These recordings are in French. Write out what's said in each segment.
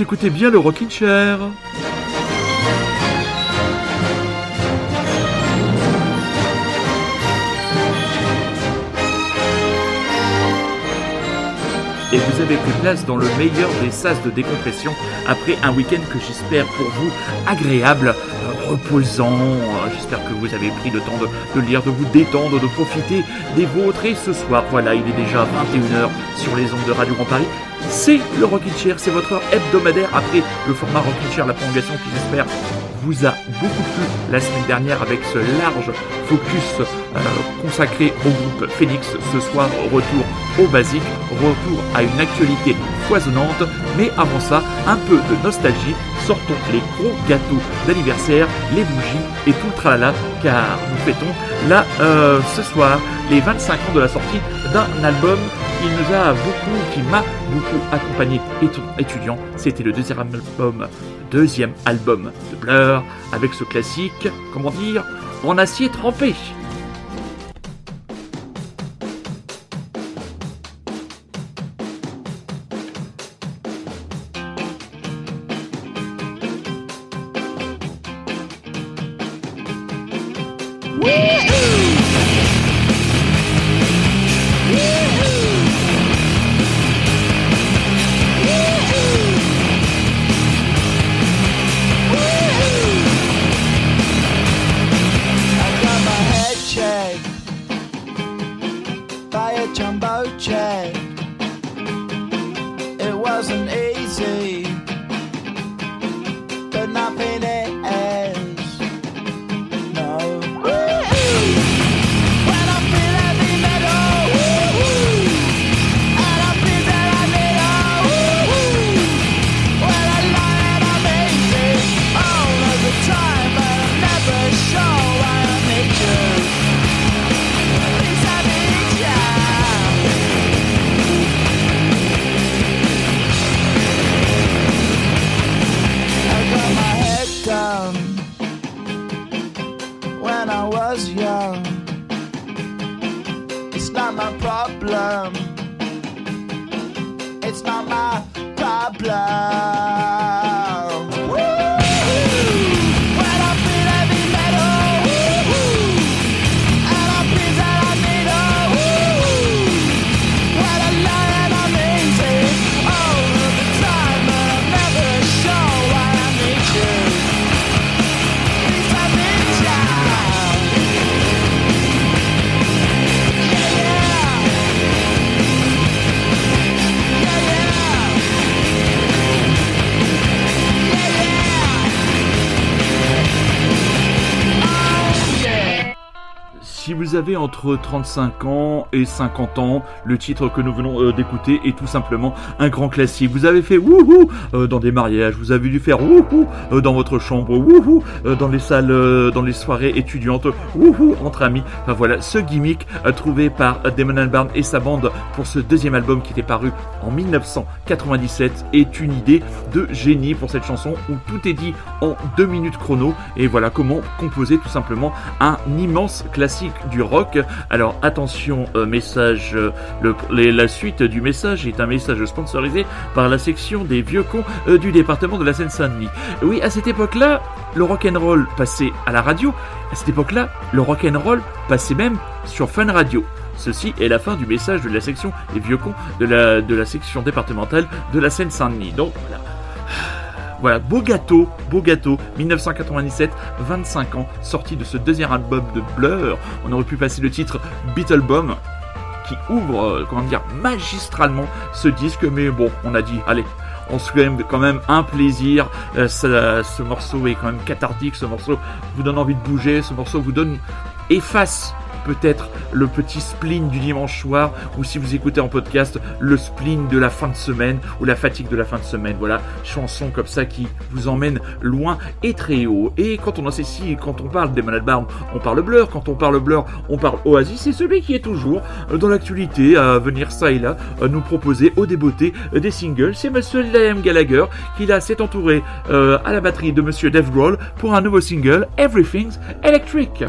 Écoutez bien le Rockin' Chair. et vous avez pris place dans le meilleur des sas de décompression après un week-end que j'espère pour vous agréable, reposant. J'espère que vous avez pris le temps de, lire, de vous détendre, de profiter des vôtres. Et ce soir, voilà, il est déjà 21h sur les ondes de Radio Grand Paris. C'est le Rockin' Chair, c'est votre heure hebdomadaire après le format Rockin' Chair, la prolongation qui j'espère vous a beaucoup plu la semaine dernière avec ce large focus euh, consacré au groupe Phoenix. Ce soir, retour au basique, retour à une actualité foisonnante, mais avant ça, un peu de nostalgie. Sortons les gros gâteaux d'anniversaire, les bougies et tout le tralala, car nous fêtons là euh, ce soir les 25 ans de la sortie d'un album qui nous a beaucoup, qui m'a beaucoup accompagné étudiant. C'était le deuxième album, deuxième album de Blur, avec ce classique, comment dire, en acier trempé. Avez entre 35 ans et 50 ans, le titre que nous venons euh, d'écouter est tout simplement un grand classique. Vous avez fait wouhou euh, dans des mariages, vous avez dû faire wouhou euh, dans votre chambre, wouhou dans les salles, dans les soirées étudiantes, wouhou entre amis. Enfin voilà, ce gimmick trouvé par Damon Albarn et sa bande pour ce deuxième album qui était paru en 1997 est une idée de génie pour cette chanson où tout est dit en deux minutes chrono et voilà comment composer tout simplement un immense classique du rock. Alors attention, euh, message, euh, la suite du message est un message sponsorisé par la section des vieux cons euh, du département de la Seine-Saint-Denis. Oui, à cette époque-là, le rock and roll passait à la radio. À cette époque-là, le rock and roll passait même sur Fun Radio. Ceci est la fin du message de la section des vieux cons de la, de la section départementale de la Seine-Saint-Denis. Donc. Voilà, beau gâteau, beau gâteau, 1997, 25 ans, sorti de ce deuxième album de Blur. On aurait pu passer le titre Beetlebum, qui ouvre, euh, comment dire, magistralement ce disque, mais bon, on a dit, allez, on se fait quand même un plaisir. Euh, ce morceau est quand même cathartique, ce morceau vous donne envie de bouger, ce morceau vous donne efface peut-être le petit spleen du dimanche soir, ou si vous écoutez en podcast, le spleen de la fin de semaine, ou la fatigue de la fin de semaine. Voilà, chanson comme ça qui vous emmène loin et très haut. Et quand on si quand on parle des Malades Barn, on parle Blur, quand on parle Blur, on parle Oasis, c'est celui qui est toujours dans l'actualité à venir ça et là nous proposer au débeauté des singles. C'est Monsieur Liam Gallagher qui là s'est entouré euh, à la batterie de Monsieur Dave Grohl pour un nouveau single, Everything's Electric.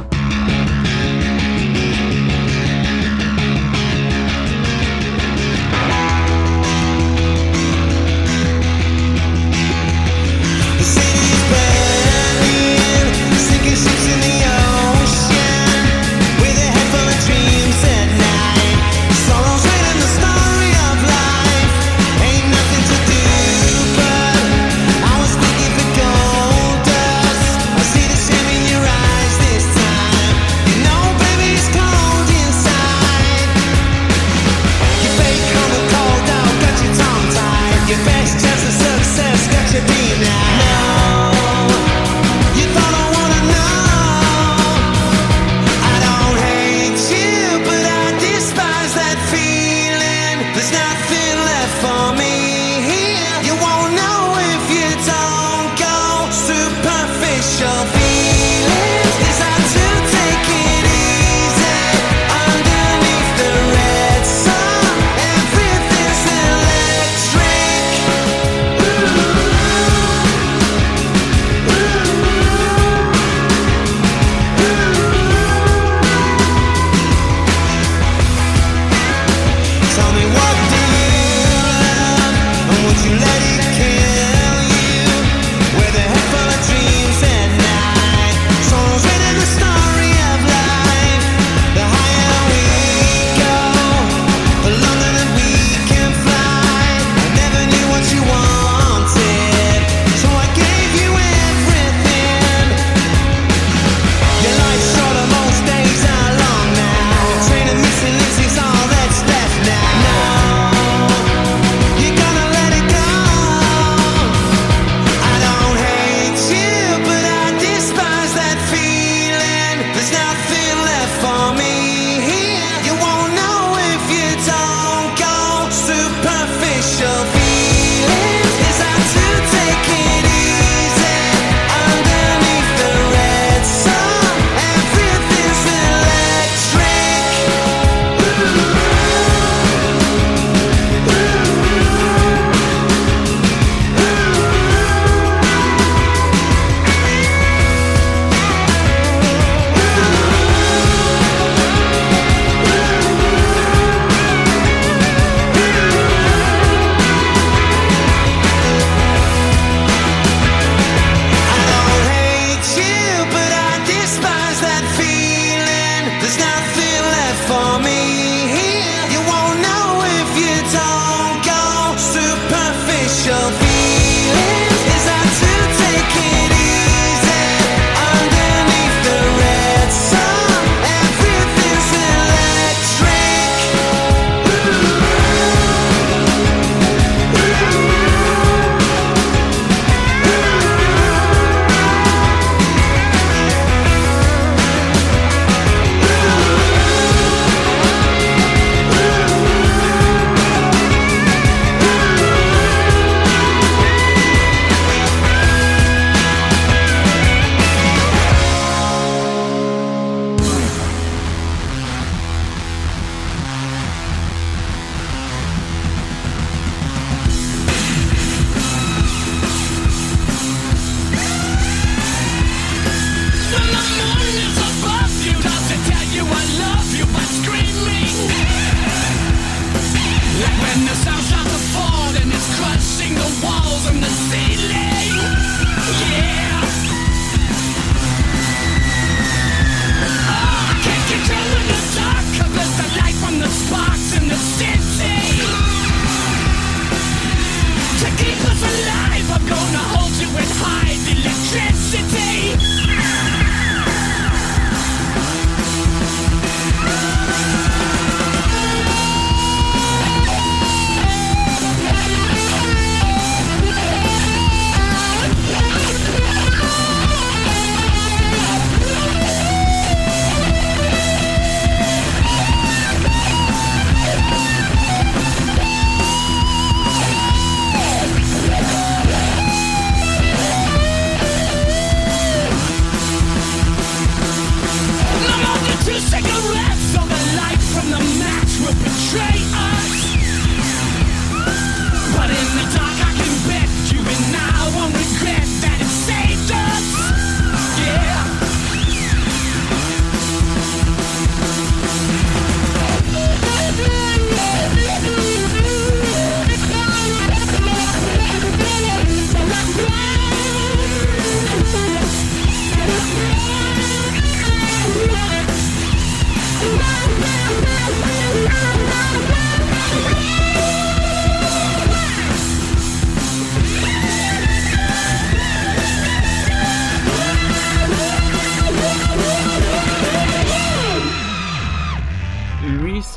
I'm gonna hold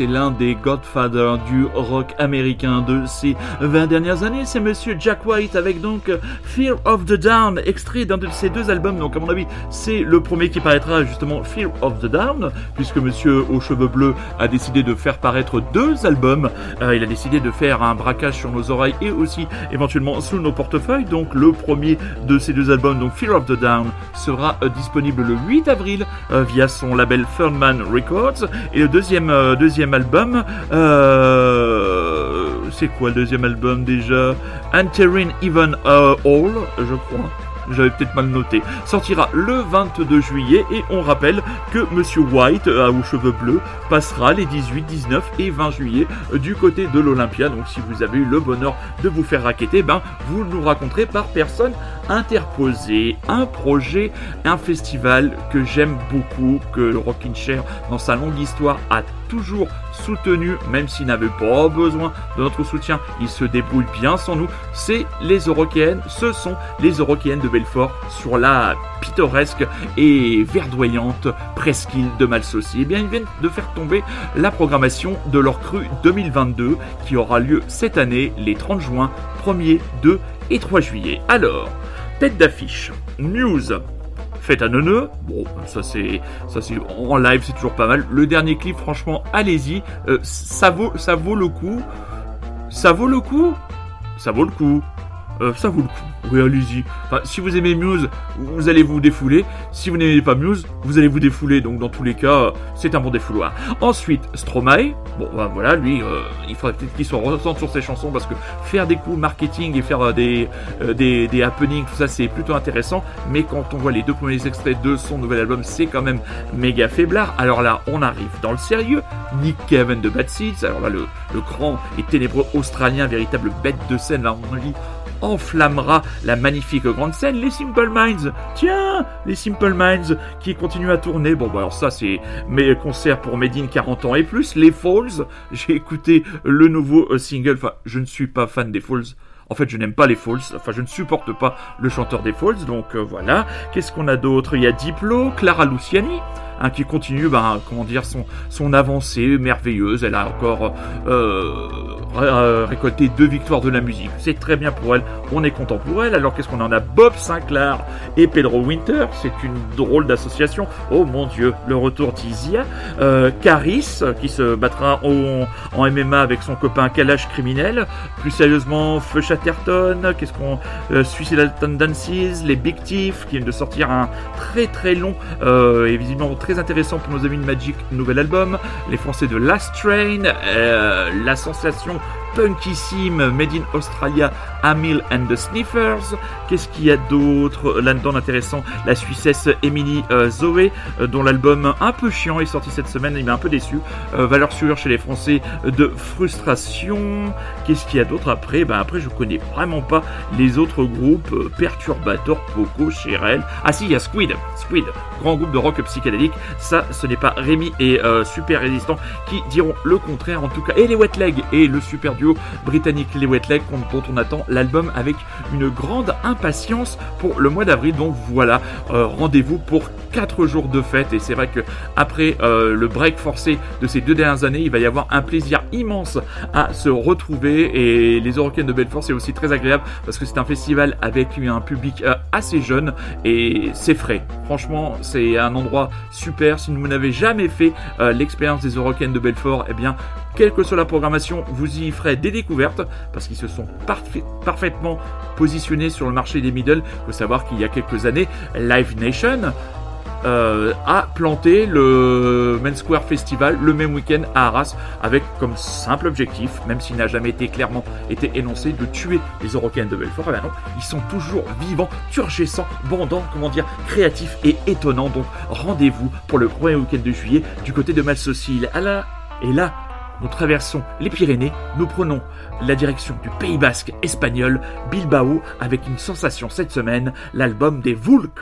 l'un des Godfathers du rock américain de ces 20 dernières années. C'est monsieur Jack White avec donc Fear of the Down, extrait d'un de ses deux albums. Donc, à mon avis, c'est le premier qui paraîtra justement Fear of the Down, puisque monsieur aux cheveux bleus a décidé de faire paraître deux albums. Euh, il a décidé de faire un braquage sur nos oreilles et aussi éventuellement sous nos portefeuilles. Donc, le premier de ces deux albums, donc Fear of the Down, sera euh, disponible le 8 avril euh, via son label Thurman Records. Et le deuxième, deuxième album. Euh, c'est quoi le deuxième album déjà? Entering Even All, je crois j'avais peut-être mal noté, sortira le 22 juillet et on rappelle que Monsieur White, euh, aux cheveux bleus, passera les 18, 19 et 20 juillet euh, du côté de l'Olympia. Donc si vous avez eu le bonheur de vous faire raqueter, ben vous nous raconterez par personne interposée. Un projet, un festival que j'aime beaucoup, que le Rockin' Chair dans sa longue histoire a toujours soutenu, même s'il n'avait pas besoin de notre soutien, il se débrouille bien sans nous. C'est les Eurokéennes, ce sont les Eurokéennes de Belfort sur la pittoresque et verdoyante presqu'île de Malsaucy. Eh bien, ils viennent de faire tomber la programmation de leur cru 2022 qui aura lieu cette année les 30 juin, 1er, 2 et 3 juillet. Alors, tête d'affiche, News, faites un neuneu. Bon, ça c'est, ça c'est en live, c'est toujours pas mal. Le dernier clip, franchement, allez-y, euh, ça vaut le coup. Ça vaut le coup. Ça vaut le coup. Euh, ça vaut le coup. Oui, allez-y. si vous aimez Muse, vous allez vous défouler. Si vous n'aimez pas Muse, vous allez vous défouler. Donc, dans tous les cas, c'est un bon défouloir. Ensuite, Stromae. Bon, bah, voilà, lui, euh, il faudrait peut-être qu'il soit ressente sur ses chansons parce que faire des coups marketing et faire euh, des, des, des, happenings, tout ça, c'est plutôt intéressant. Mais quand on voit les deux premiers extraits de son nouvel album, c'est quand même méga faiblard. Alors là, on arrive dans le sérieux. Nick Kevin de Bad Seeds. Alors là, le, le grand et ténébreux australien, véritable bête de scène, là, on dit enflammera la magnifique grande scène. Les Simple Minds, tiens, les Simple Minds qui continuent à tourner. Bon, bah alors ça, c'est mes concerts pour Medine 40 ans et plus. Les Falls, j'ai écouté le nouveau euh, single. Enfin, je ne suis pas fan des Falls. En fait, je n'aime pas les Falls. Enfin, je ne supporte pas le chanteur des Falls. Donc euh, voilà. Qu'est-ce qu'on a d'autre? Il y a Diplo, Clara Luciani. Hein, qui continue, ben, comment dire, son, avancée merveilleuse. Elle a encore euh, euh, récolté deux victoires de la musique. C'est très bien pour elle. On est content pour elle. Alors qu'est-ce qu'on en a? Bob Sinclair et Pedro Winter. C'est une drôle d'association. Oh mon Dieu, le retour d'Isia. Euh, Caris qui se battra en, en, MMA avec son copain Kalash criminel. Plus sérieusement, Feu Chatterton. Qu'est-ce qu'on euh, Suicidal Tendencies, les Big Thief qui viennent de sortir un très très long et visiblement très intéressant pour nos amis de Magic, nouvel album. Les Français de Last Train, euh, la sensation punkissime Made in Australia, Amil and the Sniffers. Qu'est-ce qu'il y a d'autre là-dedans d'intéressant? La Suissesse Emily euh, Zoé, euh, dont l'album un peu chiant est sorti cette semaine, il m'a un peu déçu. Euh, valeur sûre chez les Français de Frustration. Qu'est-ce qu'il y a d'autre après? Ben après, je connais vraiment pas les autres groupes. Perturbator, Poco, Cherel. Ah si, il y a Squid. Squid, grand groupe de rock psychédélique. Ça, ce n'est pas Rémi et Super Résistant qui diront le contraire en tout cas. Et les Wet Legs et le super duo britannique Les Wet Legs dont on attend l'album avec une grande impatience pour le mois d'avril. Donc voilà, euh, rendez-vous pour 4 jours de fête et c'est vrai que après euh, le break forcé de ces deux dernières années, il va y avoir un plaisir immense à se retrouver et les Eurocaines de Belfort c'est aussi très agréable parce que c'est un festival avec un public euh, assez jeune et c'est frais. Franchement, c'est un endroit super. Si vous n'avez jamais fait l'expérience des Eurocaines de Belfort, eh bien quelle que soit la programmation, vous y ferez des découvertes parce qu'ils se sont parfaitement positionnés sur le marché des middle. Il faut savoir qu'il y a quelques années, Live Nation euh, a planté le Main Square Festival le même week-end à Arras avec comme simple objectif, même s'il n'a jamais été clairement été énoncé, de tuer les Européens de Belfort. Eh ben non, ils sont toujours vivants, turgescents, bandants, comment dire, créatifs et étonnants. Donc rendez-vous pour le premier week-end de juillet du côté de Malsaucil. Et là, nous traversons les Pyrénées, nous prenons la direction du Pays Basque espagnol, Bilbao, avec une sensation cette semaine, l'album des Vulk.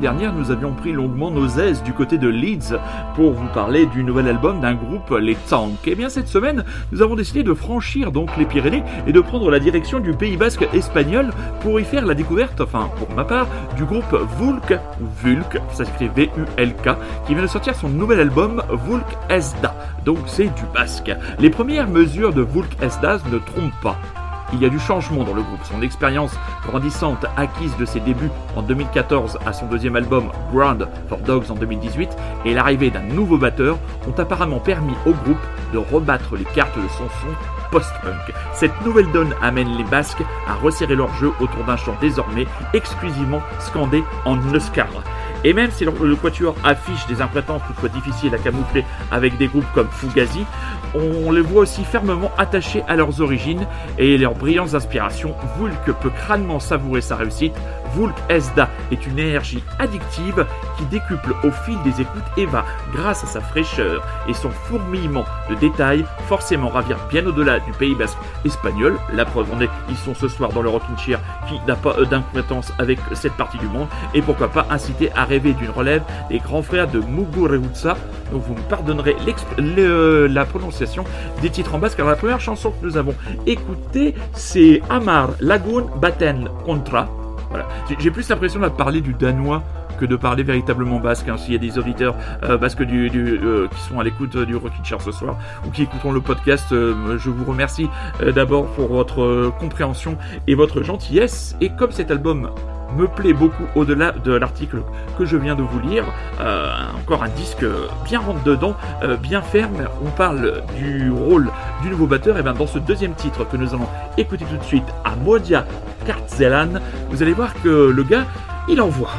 Dernière, nous avions pris longuement nos aises du côté de Leeds pour vous parler du nouvel album d'un groupe, les Tanks. Et eh bien cette semaine, nous avons décidé de franchir donc les Pyrénées et de prendre la direction du Pays Basque espagnol pour y faire la découverte, enfin pour ma part, du groupe Vulk, Vulk, ça s'écrit V-U-L-K, qui vient de sortir son nouvel album Vulk Esda. Donc c'est du basque. Les premières mesures de Vulk Esda ne trompent pas. Il y a du changement dans le groupe. Son expérience grandissante acquise de ses débuts en 2014 à son deuxième album Ground for Dogs en 2018 et l'arrivée d'un nouveau batteur ont apparemment permis au groupe de rebattre les cartes de son son post-punk. Cette nouvelle donne amène les Basques à resserrer leur jeu autour d'un chant désormais exclusivement scandé en Euskara. Et même si le, Quatuor affiche des imprétences toutefois difficiles à camoufler avec des groupes comme Fugazi, on les voit aussi fermement attachés à leurs origines et leurs brillantes inspirations. Vulk peut crânement savourer sa réussite. Vulk Esda est une énergie addictive qui décuple au fil des écoutes et va, grâce à sa fraîcheur et son fourmillement de détails, forcément ravir bien au-delà du Pays Basque espagnol. La preuve en est, ils sont ce soir dans le Rockin' Chair qui n'a pas d'incompétence avec cette partie du monde et pourquoi pas inciter à rêver d'une relève des grands frères de Mugureutsa. Donc vous me pardonnerez la prononciation des titres en basque. Alors la première chanson que nous avons écoutée, c'est Amar Lagoon Baten Contra. Voilà. J'ai plus l'impression de parler du danois que de parler véritablement basque. Hein. S'il y a des auditeurs euh, basques euh, qui sont à l'écoute du Rockin' Chair ce soir ou qui écouteront le podcast, euh, je vous remercie d'abord pour votre compréhension et votre gentillesse. Et comme cet album me plaît beaucoup au-delà de l'article que je viens de vous lire. encore un disque bien rentre dedans, bien ferme. On parle du rôle du nouveau batteur. Et bien dans ce deuxième titre que nous allons écouter tout de suite, à Modia Kartzelan, vous allez voir que le gars, il envoie.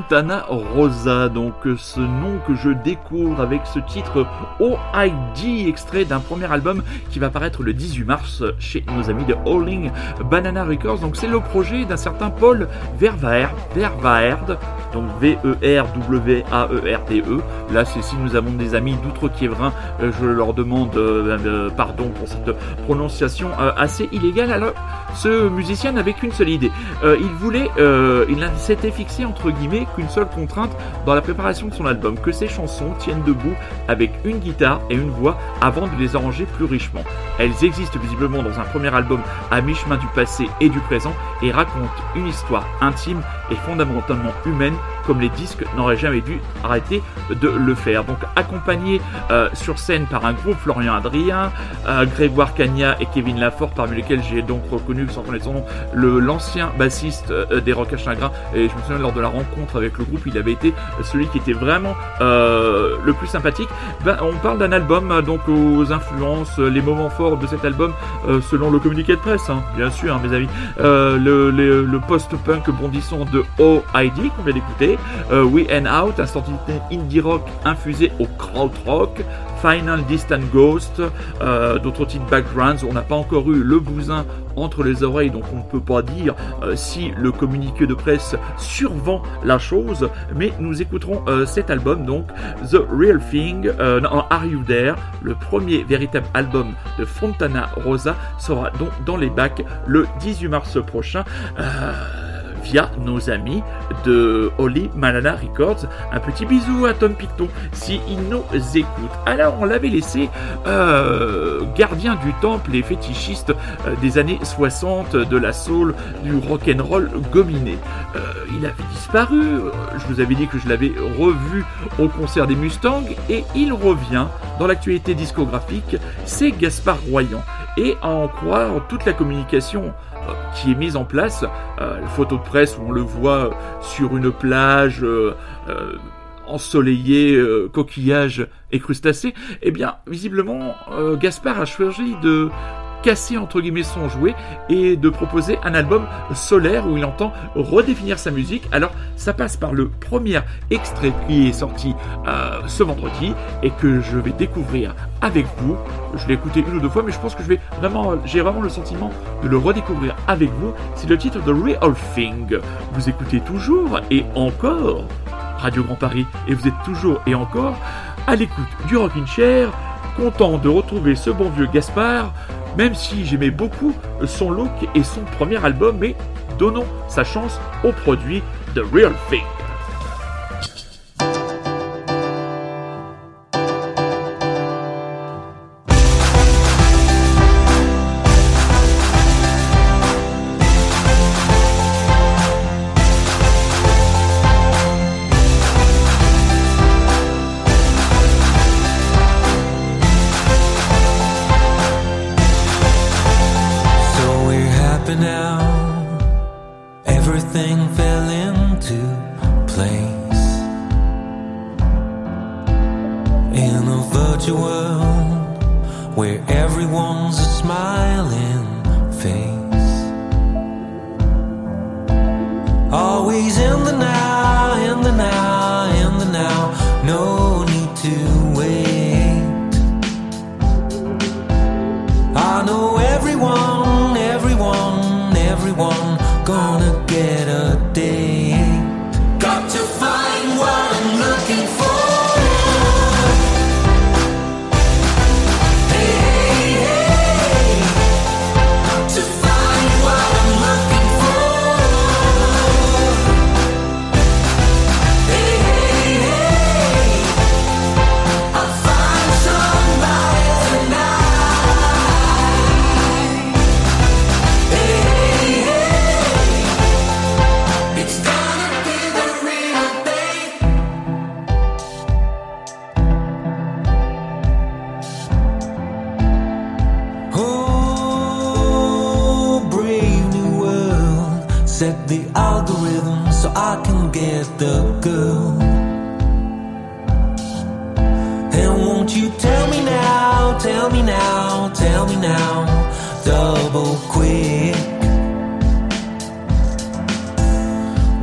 Fontana Rosa, donc ce nom que je découvre avec ce titre OID, extrait d'un premier album qui va paraître le 18 mars chez nos amis de Howling Banana Records. Donc c'est le projet d'un certain Paul Vervaerd, donc V-E-R-W-A-E-R-D-E. E. Là, c'est si nous avons des amis d'outre-Quiévrin, euh, je leur demande euh, pardon pour cette prononciation euh, assez illégale. Alors, ce musicien n'avait qu'une seule idée. il voulait, il s'était fixé entre guillemets qu'une seule contrainte dans la préparation de son album, que ses chansons tiennent debout avec une guitare et une voix avant de les arranger plus richement. Elles existent visiblement dans un premier album à mi-chemin du passé et du présent et racontent une histoire intime et fondamentalement humaine comme les disques n'auraient jamais dû arrêter de le faire. Donc accompagné euh, sur scène par un groupe Florian Adrien, euh, Grégoire Cagna et Kevin Lafort, parmi lesquels j'ai donc reconnu, sans connaître son nom, l'ancien bassiste euh, des Rock à Chagrin. Et je me souviens lors de la rencontre avec le groupe, il avait été celui qui était vraiment le plus sympathique. Ben, on parle d'un album donc aux influences, les moments forts de cet album, selon le communiqué de presse, hein, bien sûr, hein, mes amis. le, le post-punk bondissant de OID qu'on vient d'écouter, euh, We and Out, un indie rock infusé au rock Final Distant Ghost, euh, d'autres titres backgrounds. On n'a pas encore eu le bousin entre les oreilles, donc on ne peut pas dire euh, si le communiqué de presse survend la chose, mais nous écouterons cet album, donc The Real Thing, Are You There, le premier véritable album de Fontana Rosa, sera donc dans les bacs le 18 mars prochain via nos amis de Holy Malala Records. Un petit bisou à Tom Picton si il nous écoute. Alors on l'avait laissé euh, gardien du temple et fétichiste euh, des années 60 de la soul, du rock and roll gominé. Euh, il avait disparu. Je vous avais dit que je l'avais revu au concert des Mustangs et il revient dans l'actualité discographique. C'est Gaspard Royan et à en croire toute la communication qui est mise en place. Euh, photo de presse où on le voit sur une plage euh, euh, ensoleillée, coquillage et crustacés. Eh bien, visiblement, Gaspard a choisi de casser entre guillemets son jouet et de proposer un album solaire où il entend redéfinir sa musique. Alors ça passe par le premier extrait qui est sorti euh, ce vendredi et que je vais découvrir avec vous. Je l'ai écouté une ou deux fois mais je pense que je vais vraiment, j'ai vraiment le sentiment de le redécouvrir avec vous. C'est le titre de Real Thing. Vous écoutez toujours et encore Radio Grand Paris et vous êtes toujours et encore à l'écoute du Rockin' Chair content de retrouver ce bon vieux Gaspard même si j'aimais beaucoup son look et son premier album, mais donnons sa chance au produit The Real Thing. where everyone's a smiling face. Always in the now, in the now, in the now. No. the girl. And won't you tell me now, tell me now, tell me now, double quick.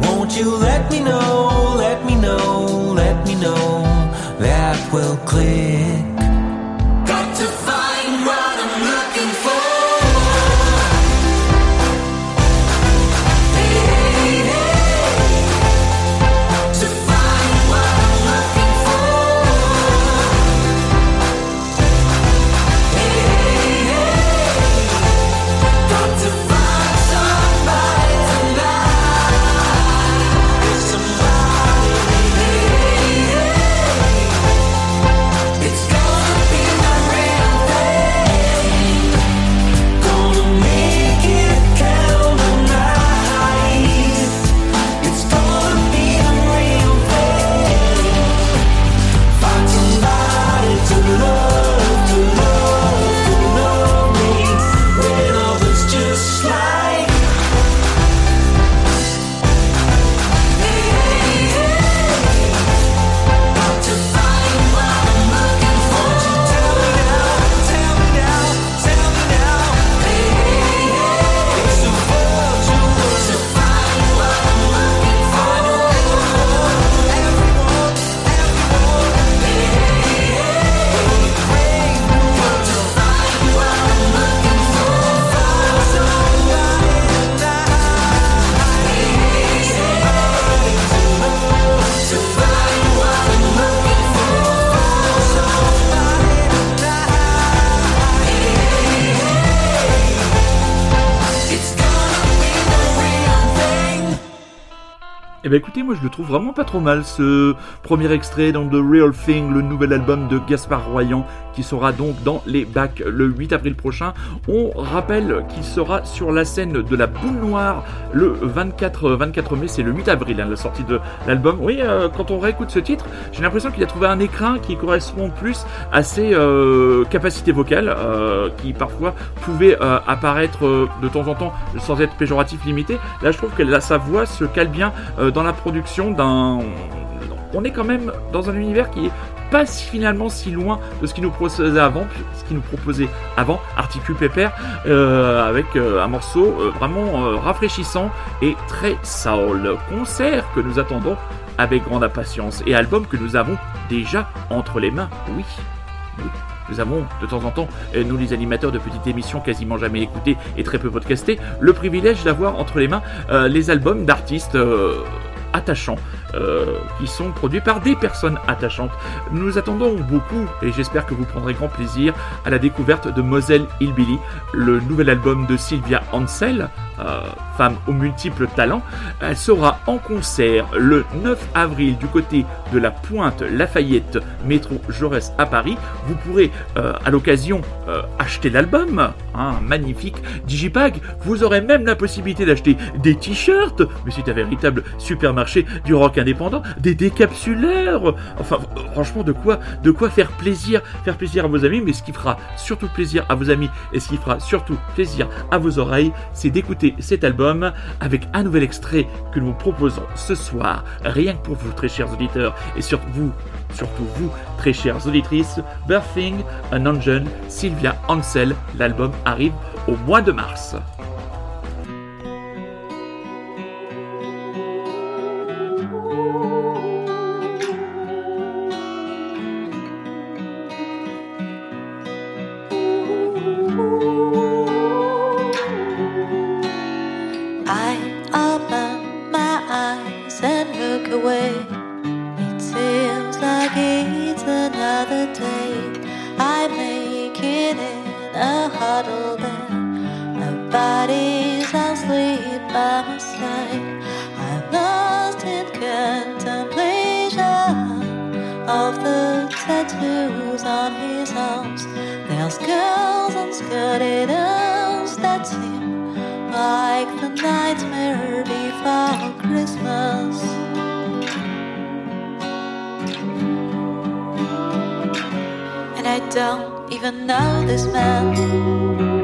Won't you let me know, let me know, let me know that will click. Eh ben écoutez, moi je le trouve vraiment pas trop mal ce premier extrait dans The Real Thing, le nouvel album de Gaspard Royan qui sera donc dans les bacs le 8 avril prochain. On rappelle qu'il sera sur la scène de la boule noire le 24, 24 mai, c'est le 8 avril hein, la sortie de l'album. Oui, euh, quand on réécoute ce titre, j'ai l'impression qu'il a trouvé un écrin qui correspond plus à ses euh, capacités vocales euh, qui parfois pouvaient apparaître de temps en temps sans être péjoratif limité. Là je trouve que sa voix se cale bien dans la production d'un. On est quand même dans un univers qui est pas finalement si loin de ce qu'il nous proposait avant, ce nous proposait avant, Articule Pepper, euh, avec euh, un morceau euh, vraiment rafraîchissant et très soul. Concert que nous attendons avec grande impatience et album que nous avons déjà entre les mains. Oui, oui. Nous avons de temps en temps, nous les animateurs de petites émissions quasiment jamais écoutées et très peu podcastées, le privilège d'avoir entre les mains les albums d'artistes attachants euh, qui sont produits par des personnes attachantes. Nous attendons beaucoup et j'espère que vous prendrez grand plaisir à la découverte de Moselle Hillbilly, le nouvel album de Sylvia Ansel, euh, femme aux multiples talents. Elle sera en concert le 9 avril du côté de la Pointe Lafayette, métro Jaurès à Paris. Vous pourrez euh, à l'occasion acheter l'album, hein, magnifique Digipag. Vous aurez même la possibilité d'acheter des t-shirts, mais c'est un véritable supermarché du rock indépendants, des décapsuleurs. Enfin, franchement, de quoi, de quoi faire plaisir, faire plaisir à vos amis. Mais ce qui fera surtout plaisir à vos amis et ce qui fera surtout plaisir à vos oreilles, c'est d'écouter cet album avec un nouvel extrait que nous vous proposons ce soir, rien que pour vous, très chers auditeurs, et surtout vous, surtout vous, très chères auditrices, Birthing an Angel, Sylvia Ansel. L'album arrive au mois de mars. away. It seems like it's another day. I'm it in a huddle that nobody's asleep by my side. I'm lost in contemplation of the tattoos on his arms. There's girls and skirted. Don't even know this man.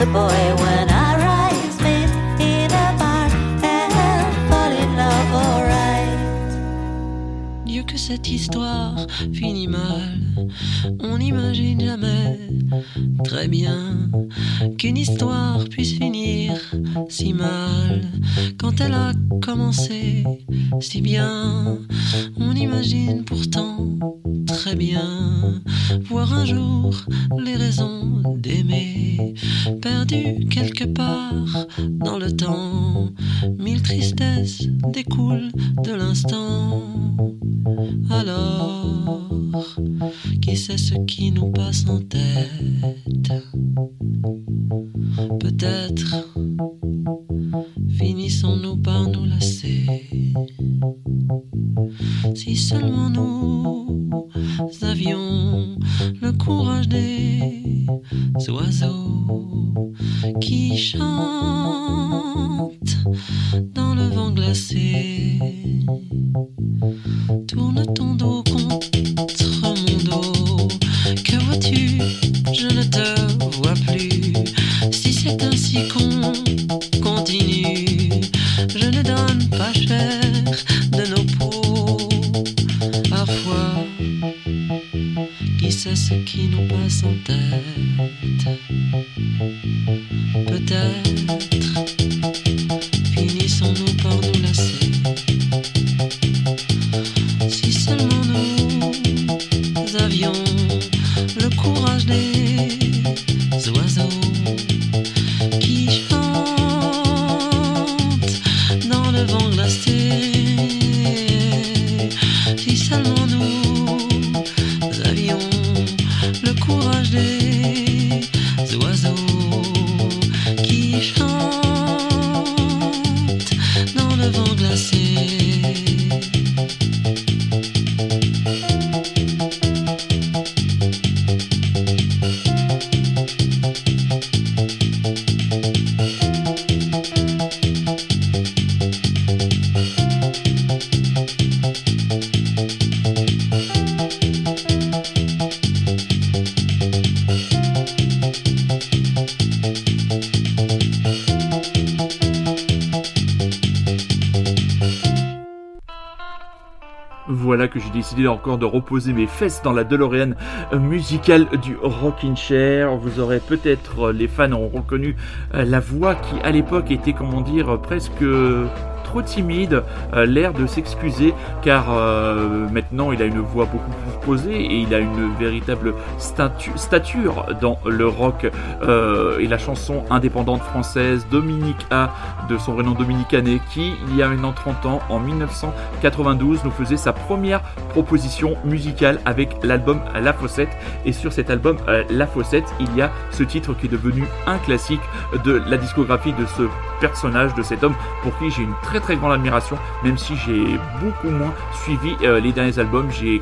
the boy when I rise meet in a bar and fall in love alright. Dieu que cette histoire finit mal. on n'imagine jamais très bien qu'une histoire puisse finir si mal quand elle a commencé si bien. On imagine pourtant très bien voir un jour les raisons d'aimer perdues quelque part dans le temps. Mille tristesses découlent de l'instant. Alors. Qui sait ce qui nous passe en tête Peut-être finissons-nous par nous lasser. Si seulement nous décidé encore de reposer mes fesses dans la DeLorean musicale du Rockin' Chair. Vous aurez peut-être, les fans ont reconnu la voix qui à l'époque était, comment dire, presque trop timide, euh, l'air de s'excuser car euh, maintenant il a une voix beaucoup plus posée et il a une véritable stature dans le rock. Euh, et la chanson indépendante française Dominique A de son vrai nom Dominique Anet qui il y a maintenant 30 ans en 1992 nous faisait sa première proposition musicale avec l'album La Fossette. Et sur cet album La Fossette il y a ce titre qui est devenu un classique de la discographie de ce personnage de cet homme pour qui j'ai une très très grande admiration, même si j'ai beaucoup moins suivi euh, les derniers albums. J'ai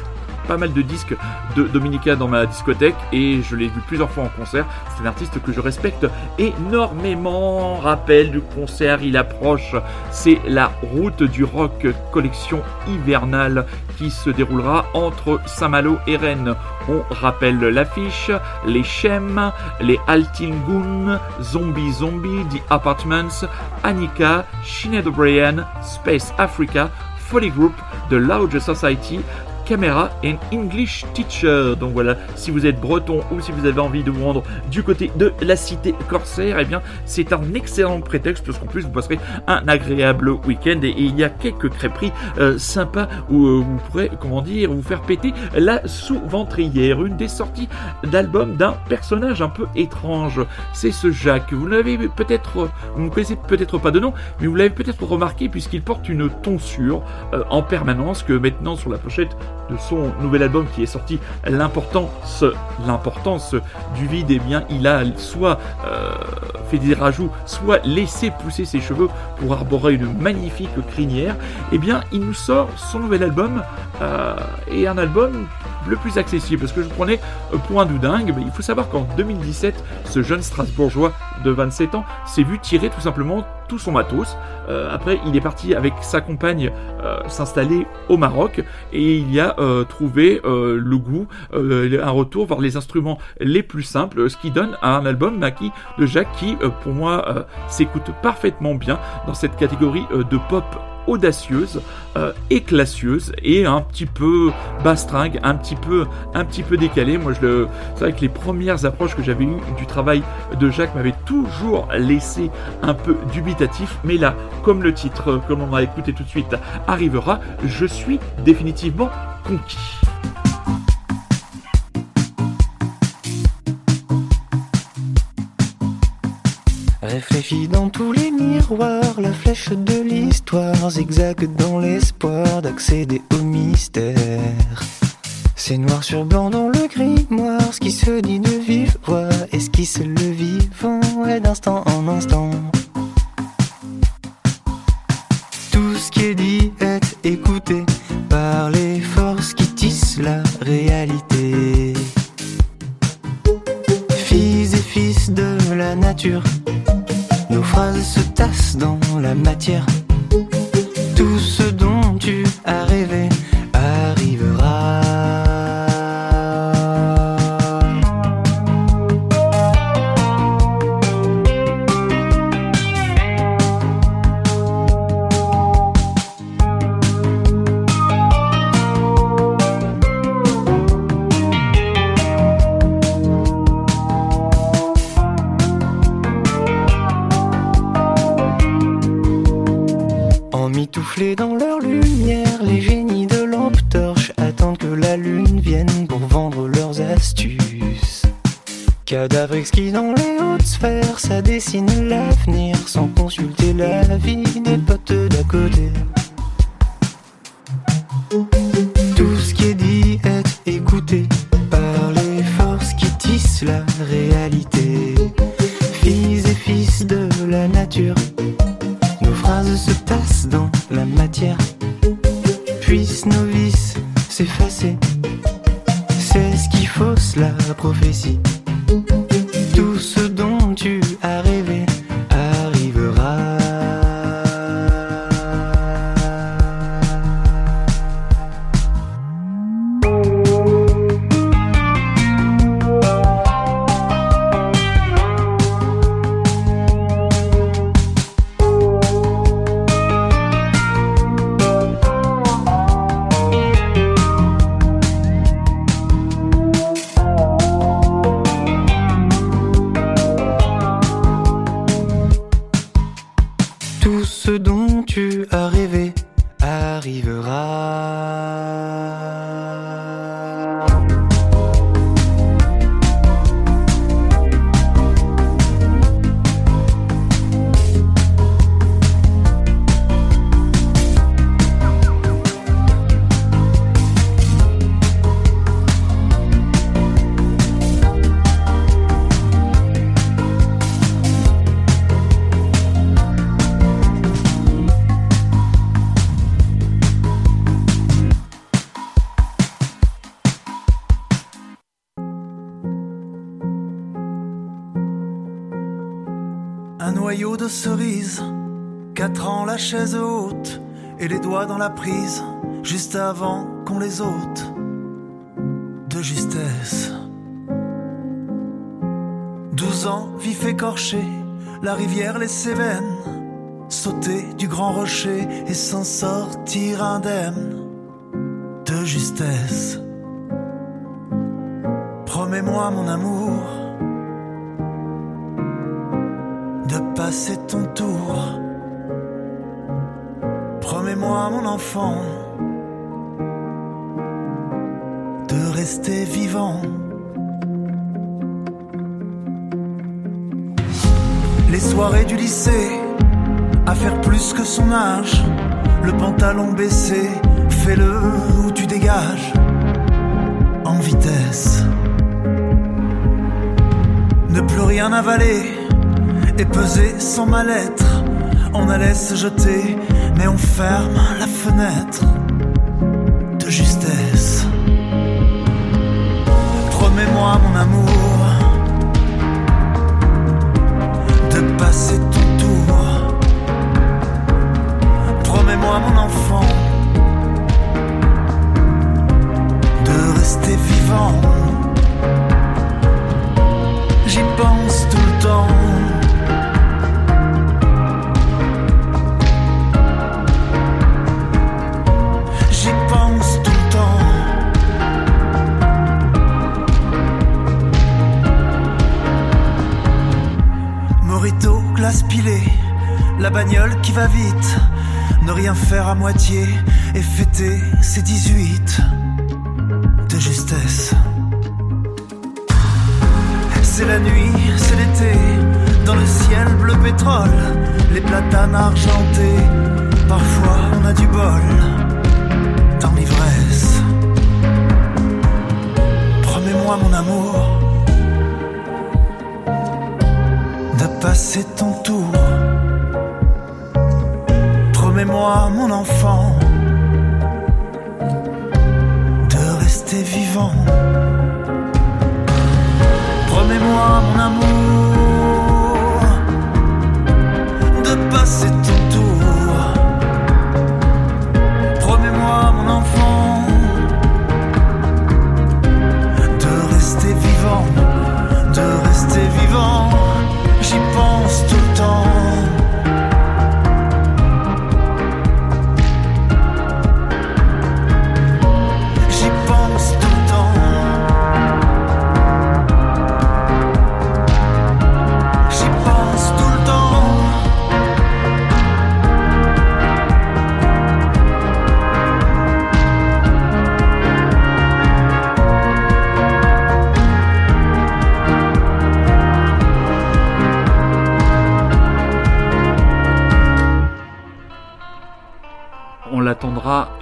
pas mal de disques de Dominica dans ma discothèque et je l'ai vu plusieurs fois en concert. C'est un artiste que je respecte énormément. Rappel du concert, il approche. C'est la route du rock collection hivernale qui se déroulera entre Saint-Malo et Rennes. On rappelle l'affiche, les Chem, les Altingun, Zombie Zombie, The Apartments, Annika, Sinead O'Brien, Space Africa, Folly Group, The Loud Society, Camera and English Teacher. Donc voilà, si vous êtes breton ou si vous avez envie de vous rendre du côté de la cité corsaire, eh bien c'est un excellent prétexte parce qu'en plus vous passerez un agréable week-end et, il y a quelques crêperies euh, sympas où euh, vous pourrez, comment dire, vous faire péter la sous-ventrière. Une des sorties d'album d'un personnage un peu étrange. C'est ce Jacques. Vous l'avez peut-être, vous ne connaissez peut-être pas de nom, mais vous l'avez peut-être remarqué puisqu'il porte une tonsure euh, en permanence que maintenant sur la pochette de son nouvel album qui est sorti, l'importance, l'importance du vide, eh bien, il a soit euh, fait des rajouts, soit laissé pousser ses cheveux pour arborer une magnifique crinière. Eh bien, il nous sort son nouvel album euh, et un album le plus accessible parce que je prenais euh, pour un doudingue. Mais il faut savoir qu'en 2017, ce jeune Strasbourgeois de 27 ans s'est vu tirer tout simplement tout son matos. Euh, après, il est parti avec sa compagne euh, s'installer au Maroc et il y a trouvé le goût, un retour vers les instruments les plus simples, ce qui donne un album Naki de Jacques qui, pour moi, s'écoute parfaitement bien dans cette catégorie de pop audacieuse, euh, éclassieuse et un petit peu bastringue, un petit peu, un petit peu décalée. Moi, je le, c'est vrai que les premières approches que j'avais eues du travail de Jacques m'avaient toujours laissé un peu dubitatif, mais là, comme le titre que l'on va écouter tout de suite arrivera, je suis définitivement conquis. Réfléchis dans tous les miroirs, la flèche de l'histoire zigzague dans l'espoir d'accéder au mystère. C'est noir sur blanc dans le grimoire, ce qui se dit de vive voix, esquisse le vivant et d'instant en instant. Tout ce qui est dit est écouté par les forces qui tissent la réalité. Fils et fils de la nature se tassent dans la matière. Tout ce dont les doigts dans la prise, juste avant qu'on les ôte. De justesse. Douze ans, vif écorché, la rivière les Cévennes, sauter du grand rocher et s'en sortir indemne. De justesse. Promets-moi mon amour de passer ton tour. Promets-moi mon enfant de rester vivant. Les soirées du lycée, à faire plus que son âge, le pantalon baissé, fais-le ou tu dégages en vitesse. Ne plus rien avaler et peser sans mal-être. On allait se jeter, mais on ferme la fenêtre de justesse. Promets-moi, mon amour, de passer ton tour. Promets-moi, mon enfant, de rester vivant. La bagnole qui va vite, ne rien faire à moitié et fêter ses 18 de justesse. C'est la nuit, c'est l'été, dans le ciel bleu pétrole, les platanes argentés, parfois on a du bol, dans l'ivresse. Promets-moi mon amour, passer ton tour. Promets-moi mon enfant, de rester vivant. Promets-moi mon amour de passer ton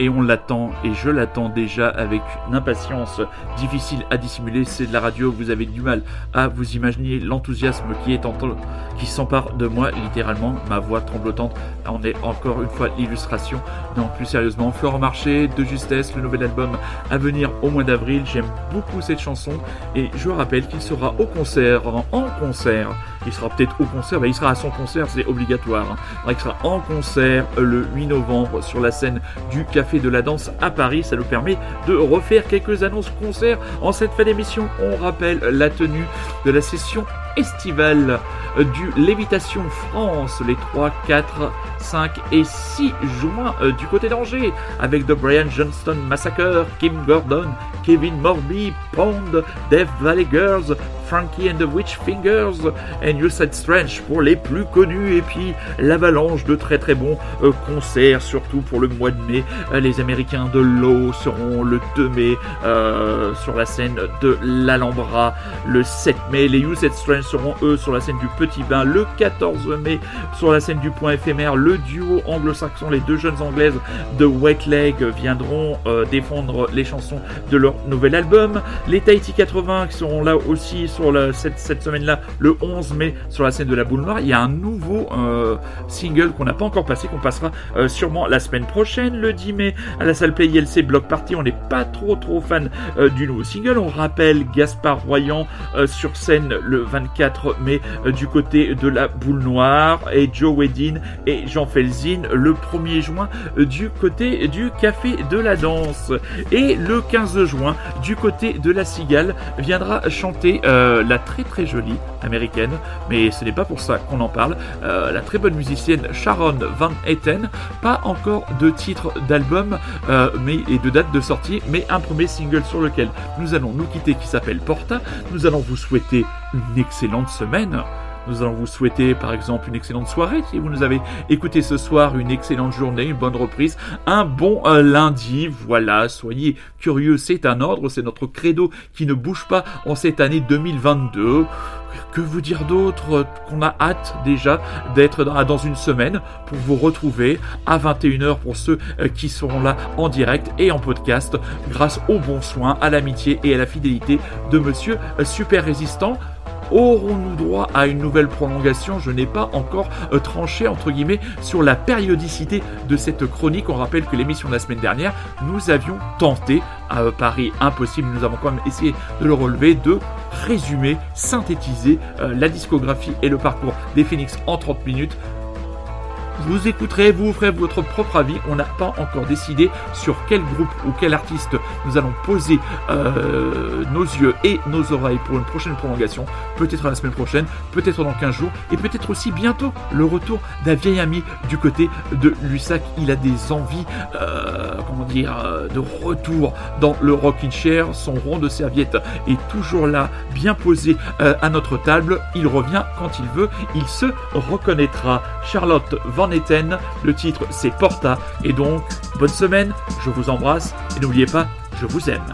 et on l'attend et je l'attends déjà avec une impatience difficile à dissimuler. C'est de la radio, vous avez du mal à vous imaginer l'enthousiasme qui est en s'empare de moi littéralement, ma voix tremblotante. On est encore une fois l'illustration. Non, plus sérieusement, Florent Marché, De Justesse, le nouvel album à venir au mois d'avril. J'aime beaucoup cette chanson et je rappelle qu'il sera au concert, en concert. Il sera peut-être au concert, bah, il sera à son concert, c'est obligatoire. hein. Il sera en concert le 8 novembre sur la scène du Café de la Danse à Paris. Ça nous permet de refaire quelques annonces concerts en cette fin d'émission. On rappelle la tenue de la session estivale du Lévitation France les 3, 4, 5 et 6 juin euh, du côté d'Angers avec The Brian Johnston Massacre, Kim Gordon, Kevin Morby, Pond, Death Valley Girls, Frankie and the Witch Fingers et You Said Strange pour les plus connus et puis l'avalanche de très très bons euh, concerts surtout pour le mois de mai. Euh, les Américains de Low seront le 2 mai sur la scène de l'Alhambra, le 7 mai les You Strange seront eux sur la scène du Petit Bain le 14 mai sur la scène du Point éphémère le duo anglo-saxon les deux jeunes anglaises de Wet Leg viendront euh, défendre les chansons de leur nouvel album les Tahiti 80 qui seront là aussi sur la- cette, cette semaine-là, le 11 mai, sur la scène de la Boule Noire. Il y a un nouveau euh, single qu'on n'a pas encore passé, qu'on passera euh, sûrement la semaine prochaine, le 10 mai, à la salle Play ILC Block Party. On n'est pas trop trop fan du nouveau single. On rappelle Gaspard Royan sur scène le 24 mai du côté de la Boule Noire et Joe Wedin et Jean Felzin le 1er juin du côté du Café de la Danse. Et le 15 juin, du côté de la Cigale, viendra chanter la très très jolie américaine, mais ce n'est pas pour ça qu'on en parle, la très bonne musicienne Sharon Van Etten. Pas encore de titre d'album mais, et de date de sortie, mais un premier single sur lequel nous allons nous quitter qui s'appelle Porta. Nous allons vous souhaiter une excellente semaine. Nous allons vous souhaiter par exemple une excellente soirée si vous nous avez écouté ce soir, une excellente journée, une bonne reprise, un bon euh, lundi. Voilà, soyez curieux, c'est un ordre, c'est notre credo qui ne bouge pas en cette année 2022. Que vous dire d'autre qu'on a hâte déjà d'être dans une semaine pour vous retrouver à 21h pour ceux euh, qui seront là en direct et en podcast grâce aux bons soins, à l'amitié et à la fidélité de monsieur euh, Super Résistant. Aurons-nous droit à une nouvelle prolongation? Je n'ai pas encore euh, tranché entre guillemets sur la périodicité de cette chronique. On rappelle que l'émission de la semaine dernière, nous avions tenté, à Paris impossible, nous avons quand même essayé de le relever, de résumer, synthétiser euh, la discographie et le parcours des Phoenix en 30 minutes vous écouterez, vous ferez votre propre avis. On n'a pas encore décidé sur quel groupe ou quel artiste nous allons poser euh, nos yeux et nos oreilles pour une prochaine prolongation. Peut-être la semaine prochaine, peut-être dans 15 jours, et peut-être aussi bientôt le retour d'un vieil ami du côté de Lussac. Il a des envies, euh, comment dire, euh, de retour dans le rocking chair. Son rond de serviette est toujours là, bien posé à notre table. Il revient quand il veut. Il se reconnaîtra. Charlotte Van le titre c'est Porta. Et donc, bonne semaine, je vous embrasse et n'oubliez pas, je vous aime.